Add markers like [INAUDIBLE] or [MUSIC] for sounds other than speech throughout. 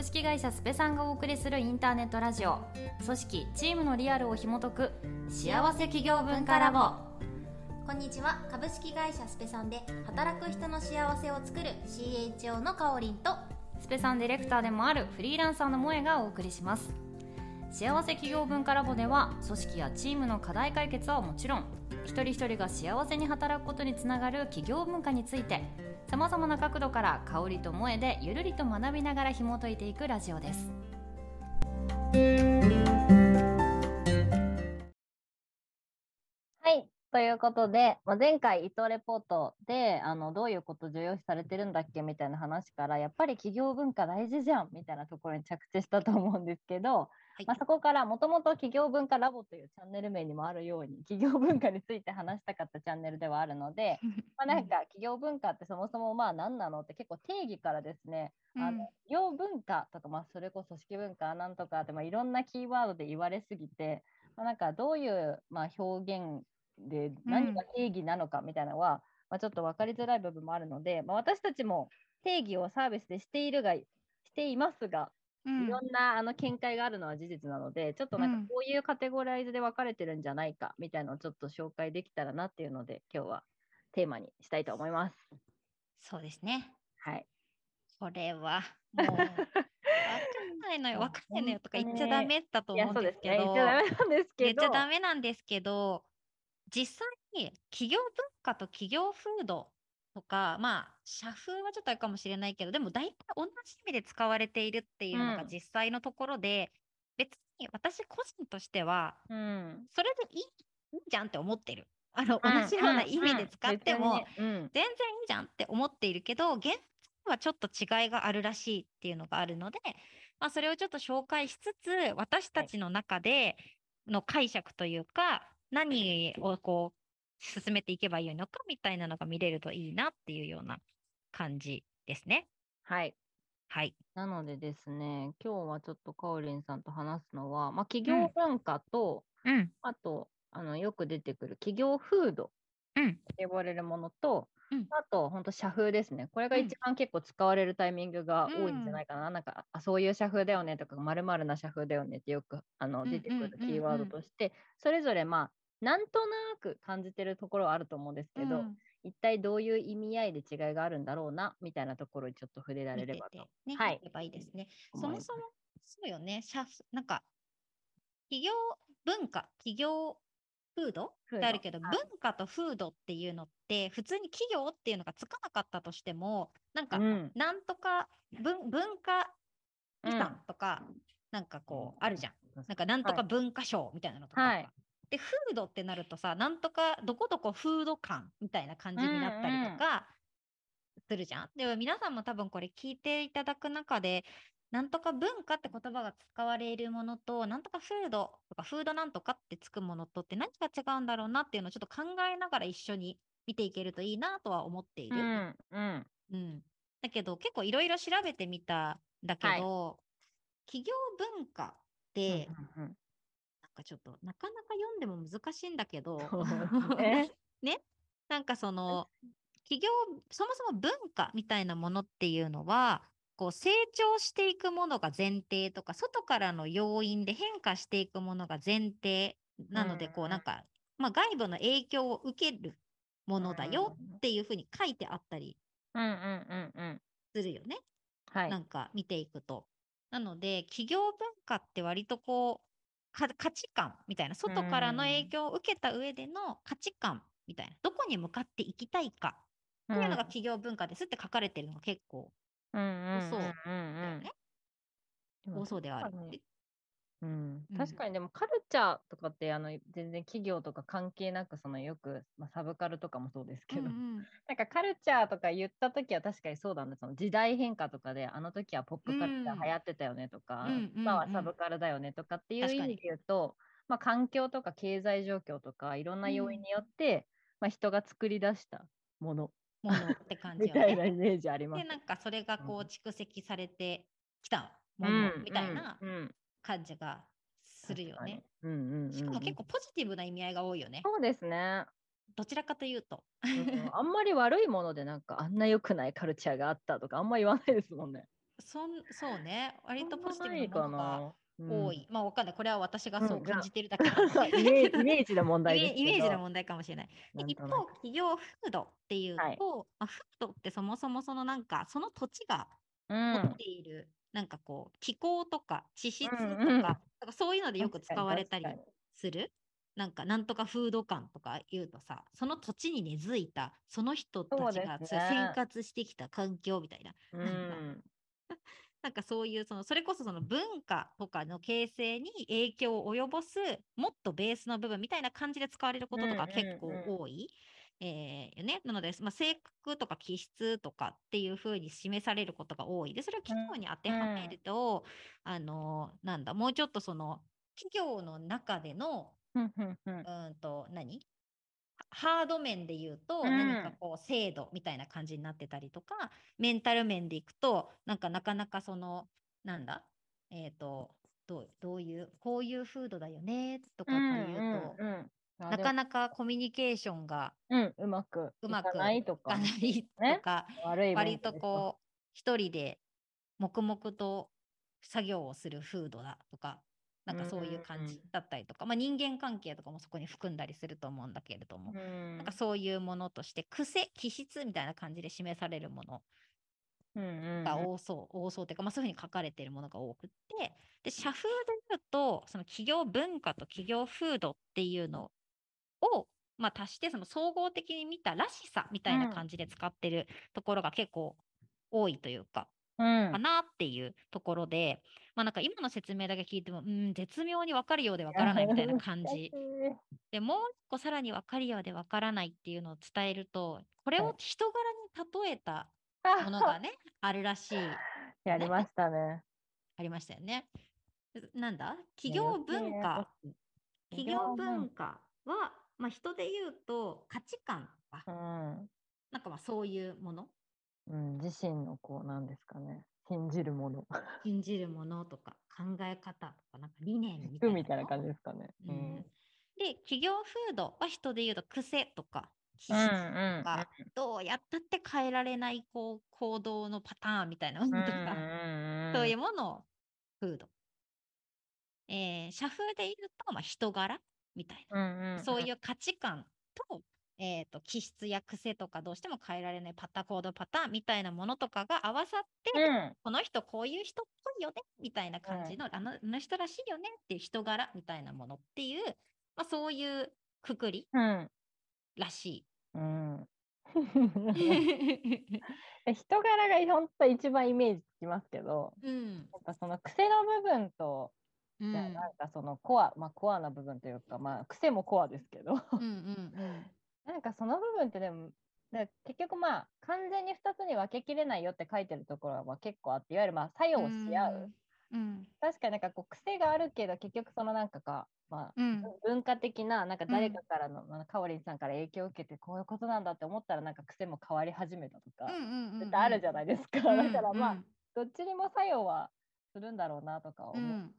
株式会社スペさんがお送りするインターネットラジオ。組織チームのリアルを紐解く。幸せ企業文化ラボ。こんにちは。株式会社スペさんで働く人の幸せを作る CHO のかおりんとスペさんディレクターでもあるフリーランサーの萌えがお送りします。幸せ企業文化ラボでは組織やチームの課題解決はもちろん一人一人が幸せに働くことにつながる企業文化についてさまざまな角度から香りと萌えでゆるりと学びながら紐解いていくラジオです。はい。ということで、まあ、前回伊藤レポートであのどういうこと重要視されてるんだっけみたいな話からやっぱり企業文化大事じゃんみたいなところに着地したと思うんですけど、はい、まあ、そこからもともと企業文化ラボというチャンネル名にもあるように企業文化について話したかったチャンネルではあるので [LAUGHS] まあなんか企業文化ってそもそもまあ何なのって結構定義からですね、うん、あの業文化とか、まあ、それこそ組織文化なんとかって、まあ、いろんなキーワードで言われすぎて、まあ、なんかどういう、まあ、表現で何が定義なのかみたいなのは、うん、まあ、ちょっと分かりづらい部分もあるので、まあ、私たちも定義をサービスでしているがしていますが、うん、いろんなあの見解があるのは事実なのでちょっとなんかこういうカテゴライズで分かれてるんじゃないかみたいなのをちょっと紹介できたらなっていうので今日はテーマにしたいと思います。そうですね。はい。これはもう分かんないのよ分かんないのよとか言っちゃダメだと思うんですけど、言っちゃダメなんですけど言っちゃダメなんですけど実際に企業文化と企業風土とか、まあ、社風はちょっとあるかもしれないけど、でも大体同じ意味で使われているっていうのが実際のところで、うん、別に私個人としては、うん、それでいいじゃんって思ってる。あの、同じような意味で使っても、全然いいじゃんって思っているけど、現在はちょっと違いがあるらしいっていうのがあるので、まあ、それをちょっと紹介しつつ、私たちの中での解釈というか、何をこう進めていけばいいのかみたいなのが見れるといいなっていうような感じですね。はい。はい。なのでですね、今日はちょっとかおりんさんと話すのは、まあ、企業文化と、うん、あとあのよく出てくる企業風土って呼ばれるものと、うん、あと本当社風ですね。これが一番結構使われるタイミングが多いんじゃないかな。うん、なんかあそういう社風だよねとか、まるな社風だよねってよくあの出てくるキーワードとして、それぞれまあなんとなく感じてるところはあると思うんですけど、うん、一体どういう意味合いで違いがあるんだろうなみたいなところにちょっと触れられればと。ね、はい。ればいいですね。そもそも、そうよね。なんか、企業文化、企業風土？ってあるけど、文化と風土っていうのって、普通に企業っていうのがつかなかったとしても、なんか、うん、なんとか文文化遺産とか、うん、なんかこう、あるじゃん。なんか、なんとか文化賞みたいなのとか、はい、で、フードってなるとさ、なんとか、どこどこフード館みたいな感じになったりとかするじゃん。うんうん、でも皆さんも多分これ聞いていただく中で、なんとか文化って言葉が使われるものと、なんとかフードとか、フードなんとかってつくものとって何が違うんだろうなっていうのをちょっと考えながら一緒に見ていけるといいなとは思っている。うん、うん、うん。だけど結構いろいろ調べてみたんだけど、はい、企業文化って、うんうんうんかちょっとなかなか読んでも難しいんだけど、ね。[LAUGHS] ね、なんかその企業そもそも文化みたいなものっていうのはこう成長していくものが前提とか外からの要因で変化していくものが前提なので、こうなんか、まあ、外部の影響を受けるものだよっていうふうに書いてあったりするよね。はい、なんか見ていくと。なので企業文化って割とこう価値観みたいな外からの影響を受けた上での価値観みたいなどこに向かっていきたいかっていうのが企業文化ですって書かれてるのが結構多そうだよね。多そうではある。うん、確かにでもカルチャーとかってあの全然企業とか関係なくそのよく、まあ、サブカルとかもそうですけど、うんうん、[LAUGHS] なんかカルチャーとか言った時は確かにそうなんですその時代変化とかであの時はポップカルチャー流行ってたよねとか、うん、今はサブカルだよねとかっていう意味で言うと、まあ、環境とか経済状況とかいろんな要因によって、うん、まあ、人が作り出したもの [LAUGHS] ものって感じ、ね、みたいなイメージあります。でなんかそれがこう蓄積されてきたものみたいな感じがするよね。うんうんうん、しかも結構ポジティブな意味合いが多いよね。そうですね。どちらかというと、うん、[LAUGHS] あんまり悪いものでなんかあんな良くないカルチャーがあったとかあんま言わないですもんね。そんそうね割とポジティブなものが多い。うん、まあわかんない。これは私がそう感じてるだけ、うん、イメージイメージの問題イメージの問題かもしれない。一方、企業風土っていうと、はい、まあ、風土ってそもそもそのなんかその土地が持っている、うん、なんかこう気候とか地質とか、うんうん、かそういうのでよく使われたりする？なんかなんとか風土感とか言うとさその土地に根付いたその人たちが生活してきた環境みたいな。うん [LAUGHS] なんかそういうそのそれこそその文化とかの形成に影響を及ぼすもっとベースの部分みたいな感じで使われることとか結構多い？えー、ね、なので、まあ、性格とか気質とかっていうふうに示されることが多い。でそれを企業に当てはめると、うん、あのなんだもうちょっとその企業の中でのうんと何？ハード面で言うと、何かこう制度みたいな感じになってたりとか、メンタル面でいくと、なんかなかなかその、なんだ、えっ、ー、とどう、どういう、こういう風土だよねとかっていうと、うんうんうんなかなかコミュニケーションが、うん、うまくうまくいかないとか、ね、割とこう一人で黙々と作業をする風土だとかなんかそういう感じだったりとか、まあ、人間関係とかもそこに含んだりすると思うんだけれども、なんかそういうものとして癖気質みたいな感じで示されるものが多そう、多そうというか、まあ、そういうふうに書かれているものが多くて。で社風で言うとその企業文化と企業風土っていうのをまあ、足してその総合的に見たらしさみたいな感じで使ってるところが結構多いというか、かなっていうところで、まあなんか今の説明だけ聞いても、うん、絶妙に分かるようで分からないみたいな感じ。でもう一個さらに分かるようで分からないっていうのを伝えると、これを人柄に例えたものが [LAUGHS] ね、あるらしい、ね。やりましたね。ありましたよね。なんだ？企業文化。企業文化は、まあ、人で言うと価値観とか、うん、なんかまあそういうもの。うん、自身のこうなんですかね。信じるもの。[LAUGHS] 信じるものとか考え方とかなんか理念みたいなみたいな感じですかね。うん、で企業風土は人で言うと癖とか気質とか、どうやったって変えられないこう行動のパターンみたいなものとか、そういうものを風土。えー、社風で言うと、まあ、人柄みたいな、そういう価値観とえーと、気質や癖とかどうしても変えられないパタコードパターンみたいなものとかが合わさって、うん、この人こういう人っぽいよねみたいな感じの、うん、あの人らしいよねっていう人柄みたいなものっていう、まあ、そういうくくりらしい。うん。[LAUGHS] [LAUGHS] 人柄が本当一番イメージつきますけど、うん、やっぱその癖の部分と、うん、なんかそのコア、まあ、コアな部分というか、まあ、癖もコアですけど、うん [LAUGHS] なんかその部分ってでも結局まあ完全に2つに分けきれないよって書いてるところはまあ結構あっていわゆるまあ作用し合う、うん、確かになんかこう癖があるけど結局そのなんかか、まあ、うん、文化的ななんか誰かからの、うん、かおりんさんから影響を受けてこういうことなんだって思ったらなんか癖も変わり始めたとか、絶対あるじゃないですか、だからまあ、どっちにも作用はするんだろうなとか思う、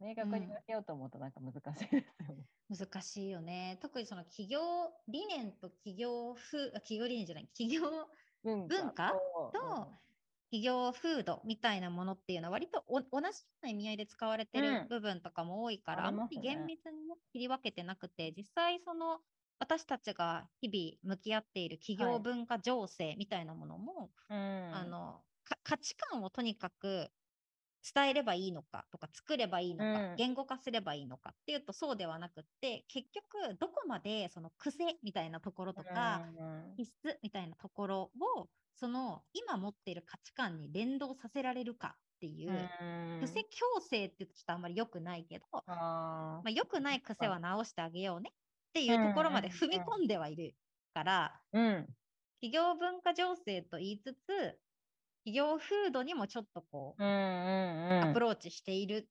明確に分けようと思うとなんか難しいですよね。難しいよね。特にその企業理念と企業風、企業理念じゃない、企業文化と企業風土みたいなものっていうのは割と同じような意味合いで使われてる部分とかも多いから、うん、あんまり厳密に、切り分けてなくて、実際その私たちが日々向き合っている企業文化情勢みたいなものも、はい、あの価値観をとにかく伝えればいいのかとか作ればいいのか、うん、言語化すればいいのかっていうとそうではなくって結局どこまでその癖みたいなところとか、必須みたいなところをその今持っている価値観に連動させられるかっていう、癖矯正ってちょっとあんまり良くないけどまあ、良くない癖は直してあげようねっていうところまで踏み込んではいるから、うん、企業文化情勢と言いつつ企業風土にもちょっとこう,、アプローチしている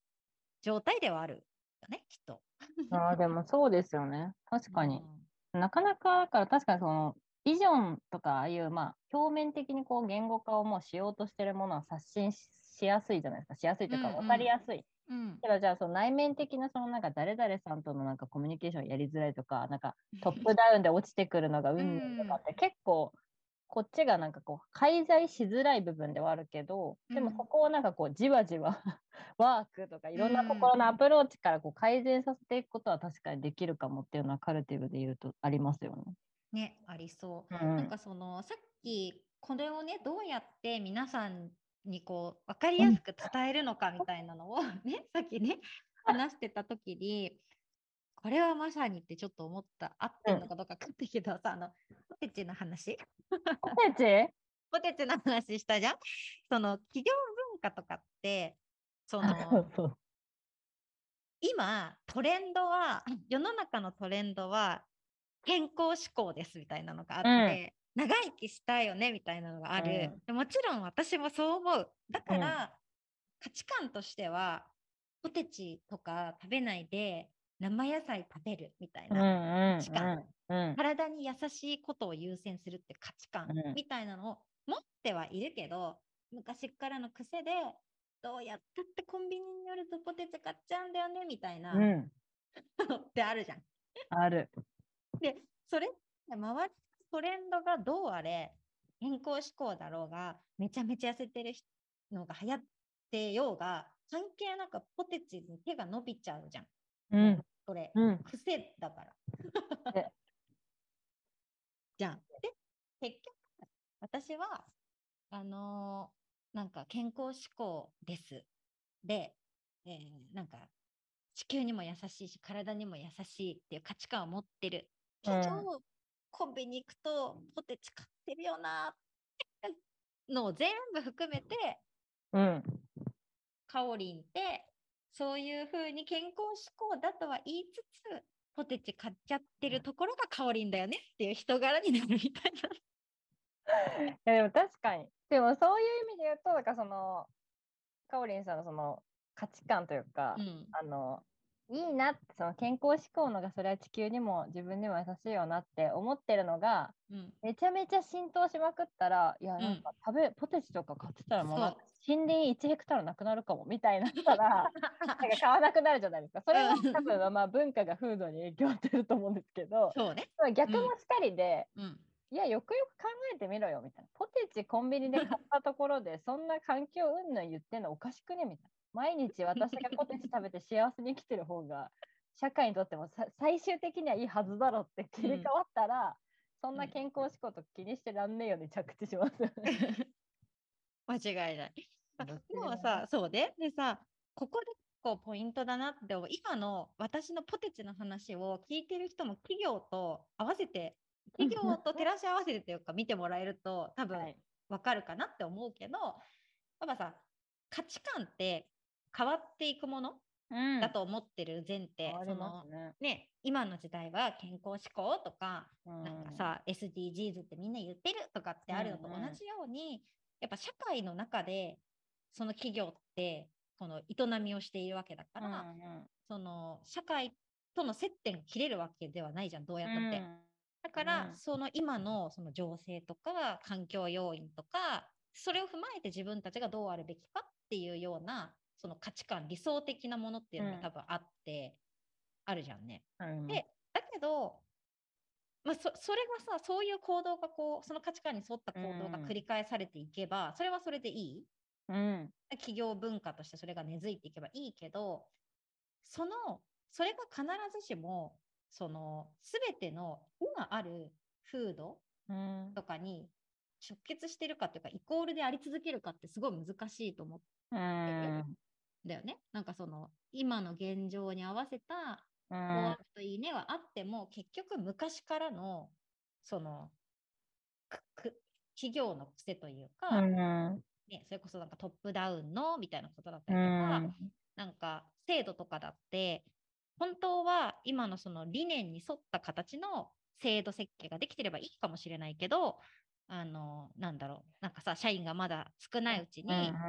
状態ではあるよねきっと。あでもそうですよね。確かに、うん、なかなかだから確かにそのビジョンとかああいうまあ表面的にこう言語化をもうしようとしてるものは刷新しやすいじゃないですか。しやすいというか分かりやすい。うん、けどじゃあその内面的なそのなんか誰々さんとのなんかコミュニケーションやりづらいとかなんか [LAUGHS] トップダウンで落ちてくるのがうんとかって結構こっちがなんかこう介在しづらい部分ではあるけど、でもそこをなんかこうじわじわ [LAUGHS] ワークとかいろんなところのアプローチからこう改善させていくことは確かにできるかもっていうのはカルティブで言うとありますよね。ねありそう。うん、なんかそのさっきこれをねどうやって皆さんにこう分かりやすく伝えるのかみたいなのをねさっきね話してた時にこれはまさにってちょっと思った。合ってるのかどうかかってけどさ、あのポテチの話。ポテチ？ポテチの話したじゃん？その企業文化とかってその今トレンドは世の中のトレンドは健康志向ですみたいなのがあって、うん、長生きしたいよねみたいなのがある、うん、もちろん私もそう思う。だから、うん、価値観としてはポテチとか食べないで生野菜食べるみたいな価値観、体に優しいことを優先するって価値観みたいなのを持ってはいるけど昔からの癖でどうやったってコンビニによるとポテチ買っちゃうんだよねみたいな、うん、ってあるじゃん。ある。でそれ周りトレンドがどうあれ健康志向だろうがめちゃめちゃ痩せてるのが流行ってようが関係なくポテチに手が伸びちゃうじゃん。うん、それ、うん、癖だから。じゃん。で結局私はあのー、なんか健康志向です。で、えー、なんか地球にも優しいし体にも優しいっていう価値観を持ってるけど、うん、コンビニ行くとポテチ買ってるよなってのを全部含めて、うん、カオリンってそういうふうに健康志向だとは言いつつポテチ買っちゃってるところがカオリンだよねっていう人柄になるみたいな。いやでも確かに。でもそういう意味で言うと、だからその、かおりんさんのその価値観というか、うん、あの、いいなって、その健康志向のがそれは地球にも自分にも優しいよなって思ってるのが、うん、めちゃめちゃ浸透しまくったら、いや、なんか食べ、うん、ポテチとか買ってたらもう森林1ヘクタールなくなるかもみたいなったら、[LAUGHS] なんか買わなくなるじゃないですか。それは多分まあ文化が風土に影響してると思うんですけど、そうね、逆もしかりで、うん。いや、よくよく考えてみろよ、みたいな。ポテチコンビニで買ったところで、そんな環境うんぬん言ってんのおかしくねみたいな。毎日私がポテチ食べて幸せに生きてる方が、[LAUGHS] 社会にとっても最終的にはいいはずだろって切り替わったら、うん、そんな健康志向と気にしてらんねえよに着地します。[LAUGHS] 間違いない。でもさ、そうで、でさ、ここで構ポイントだなって今の私のポテチの話を聞いてる人も企業と合わせて企業と照らし合わせてというか見てもらえると多分わかるかなって思うけど、やっぱさ価値観って変わっていくもの？だと思ってる前提、うん、そのね今の時代は健康志向とか、うん、なんかさ SDGs ってみんな言ってるとかってあるのと同じように、うんうん、やっぱ社会の中でその企業ってこの営みをしているわけだから、うんうん、その社会との接点切れるわけではないじゃんどうやったって。だから、うん、その今のその情勢とか環境要因とかそれを踏まえて自分たちがどうあるべきかっていうようなその価値観理想的なものっていうのが多分あって、あるじゃんね。うん、でだけど、まあ、そそれがさそういう行動がこうその価値観に沿った行動が繰り返されていけば、うん、それはそれでいい、うん、企業文化としてそれが根付いていけばいいけどそのそれが必ずしもその全ての今ある風土とかに直結してるかっていうか、イコールであり続けるかってすごい難しいと思ってる、だよね。なんかその今の現状に合わせたこうといいねはあっても結局昔からのその企業の癖というか、ね、それこそなんかトップダウンのみたいなことだったりとか、なんか制度とかだって本当は今のその理念に沿った形の制度設計ができてればいいかもしれないけど、あの、なんだろう、なんかさ、社員がまだ少ないうちに、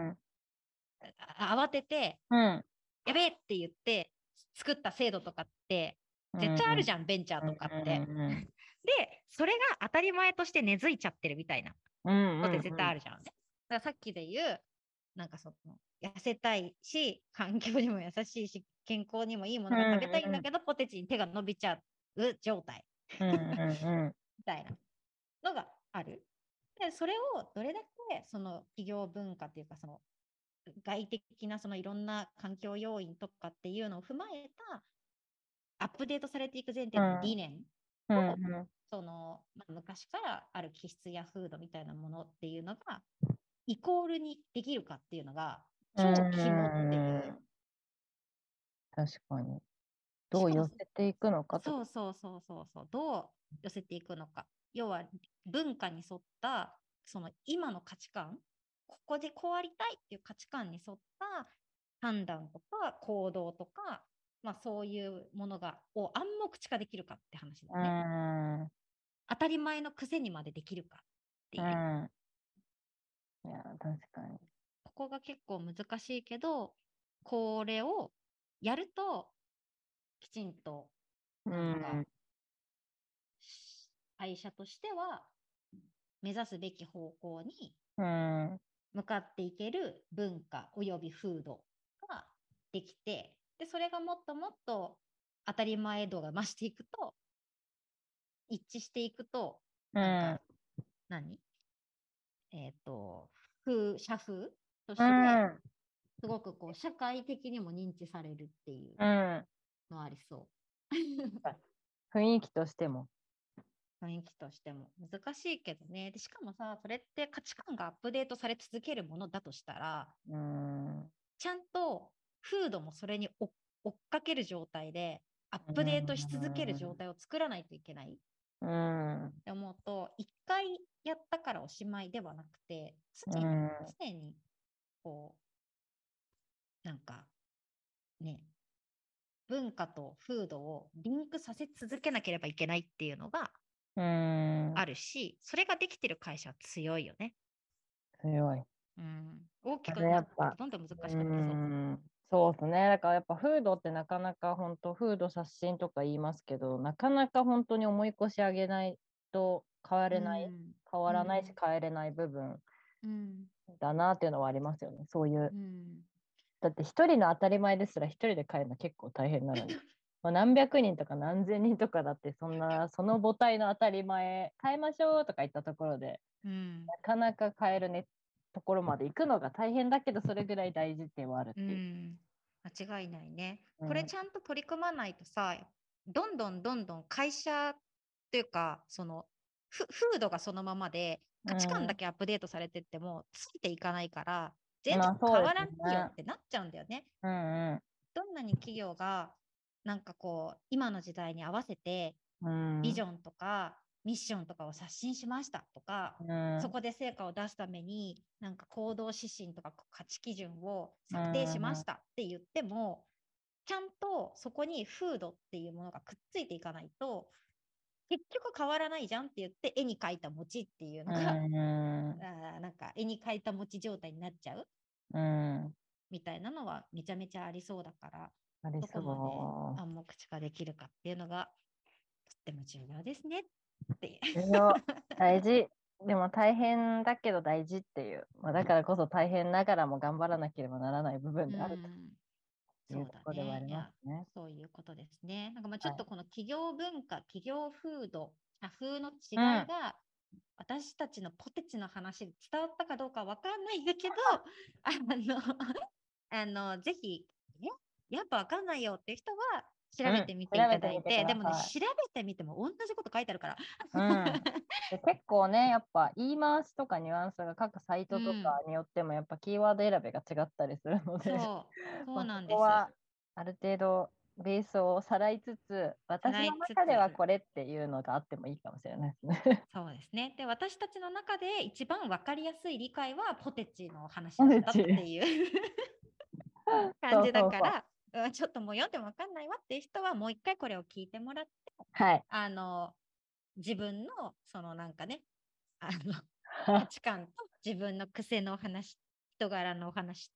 慌てて、うん、やべえ！って言って作った制度とかって絶対あるじゃん、うん、ベンチャーとかって。うんうんうん、[LAUGHS] で、それが当たり前として根付いちゃってるみたいなことって絶対あるじゃん。だからさっきで言う、なんかその、痩せたいし、環境にも優しいし、健康にもいいものが食べたいんだけど、うんうん、ポテチに手が伸びちゃう状態。[LAUGHS] みたいなのがある。でそれをどれだけその企業文化というかその外的なそのいろんな環境要因とかっていうのを踏まえたアップデートされていく前提の理念を、うんうん、その、まあ、昔からある気質や風土みたいなものっていうのがイコールにできるかっていうのが超肝っていう。確かに。どう寄せていくのかそうそうそうそうそう。どう寄せていくのか。要は文化に沿ったその今の価値観ここでこうありたいっていう価値観に沿った判断とか行動とか、まあ、そういうものがを暗黙地化できるかって話だね。当たり前の癖にまでできるかっていう。いや確かに。ここが結構難しいけどこれをやるときちんとなんか、会社としては目指すべき方向に向かっていける文化および風土ができてでそれがもっともっと当たり前度が増していくと一致していくとなんか、うん、何？えっ、ー、と風社風として、すごくこう社会的にも認知されるっていうのありそう。雰囲気としても。雰囲気としても。難しいけどね。でしかもさそれって価値観がアップデートされ続けるものだとしたらうん。ちゃんと風土もそれに追っかける状態でアップデートし続ける状態を作らないといけないうん。って思うと一回やったからおしまいではなくて常に常にこうなんかね文化と風土をリンクさせ続けなければいけないっていうのがあるし、それができてる会社は強いよね。強い。うん、大きくなってどんどん難しくなってそう。そうですね。だからやっぱ風土ってなかなか本当、風土刷新とか言いますけど、なかなか本当に思い越し上げないと変われない、うん、変わらないし変えれない部分だなっていうのはありますよね。そういう。うん、だって一人の当たり前ですら一人で変えるの結構大変なのに。まあ、何百人とか何千人とかだってそんなその母体の当たり前変えましょうとか言ったところで、うん、なかなか変えるねところまで行くのが大変だけどそれぐらい大事ってはあるっていう、うん、間違いないね、これちゃんと取り組まないとさどんどんどんどん会社というかその風土がそのままで価値観だけアップデートされてってもついていかないから、全然変わらないよってなっちゃうんだよね。うんうん、どんなに企業がなんかこう今の時代に合わせてビジョンとかミッションとかを刷新しましたとか、うん、そこで成果を出すためになんか行動指針とか価値基準を策定しましたって言っても、ちゃんとそこに風土っていうものがくっついていかないと結局変わらないじゃんって言って絵に描いた餅っていうのが、[LAUGHS] うん、あなんか絵に描いた餅状態になっちゃう、うん、みたいなのはめちゃめちゃありそうだからありそどこまで暗黙知ができるかっていうのがとっても重要ですね。って [LAUGHS] 大事。でも大変だけど大事っていう、まあ、だからこそ大変ながらも頑張らなければならない部分であると。そうだね。ねそういうことですね。なんかまあちょっとこの企業文化、はい、企業風土、社風の違いが、うん、私たちのポテチの話で伝わったかどうかわかんないんだけど、[LAUGHS] あの、あのぜひやっぱわかんないよって人は調べてみていただいて、うん、でもね、調べてみても同じこと書いてあるから。うん、結構ね、[LAUGHS] やっぱ言い回しとかニュアンスが各サイトとかによってもやっぱキーワード選びが違ったりするので、うん、そう [LAUGHS] そうなんです。ここはある程度ベースをさらいつつ、私の中ではこれっていうのがあってもいいかもしれないですね。そうですね。で、私たちの中で一番分かりやすい理解はポテチの話だったっていう [LAUGHS] 感じだから、うん、ちょっともう読んでも分かんないわっていう人はもう一回これを聞いてもらって、はい、あの自分のそのなんかねあの [LAUGHS] 価値観と自分の癖のお話人柄のお話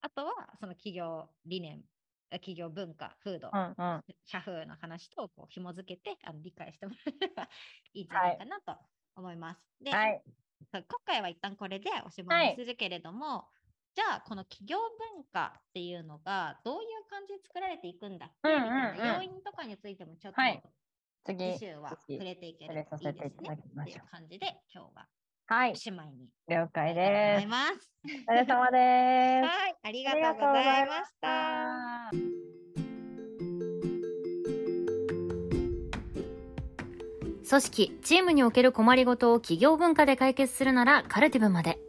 あとはその企業理念企業文化風土、うんうん、社風の話とこう紐付けてあの理解してもらえればいいんじゃないかなと思います。はい、で、はい、今回は一旦これでおしまいにするけれども、じゃあこの企業文化っていうのがどういう感じで作られていくんだっけ、うう、要因とかについてもちょっと、次週は触れていけるといいですねっていう感じで今日ははい。おしまいに。了解です。お疲れ様です。はい。ありがとうございました。組織、チームにおける困りごとを企業文化で解決するならカルティブまで。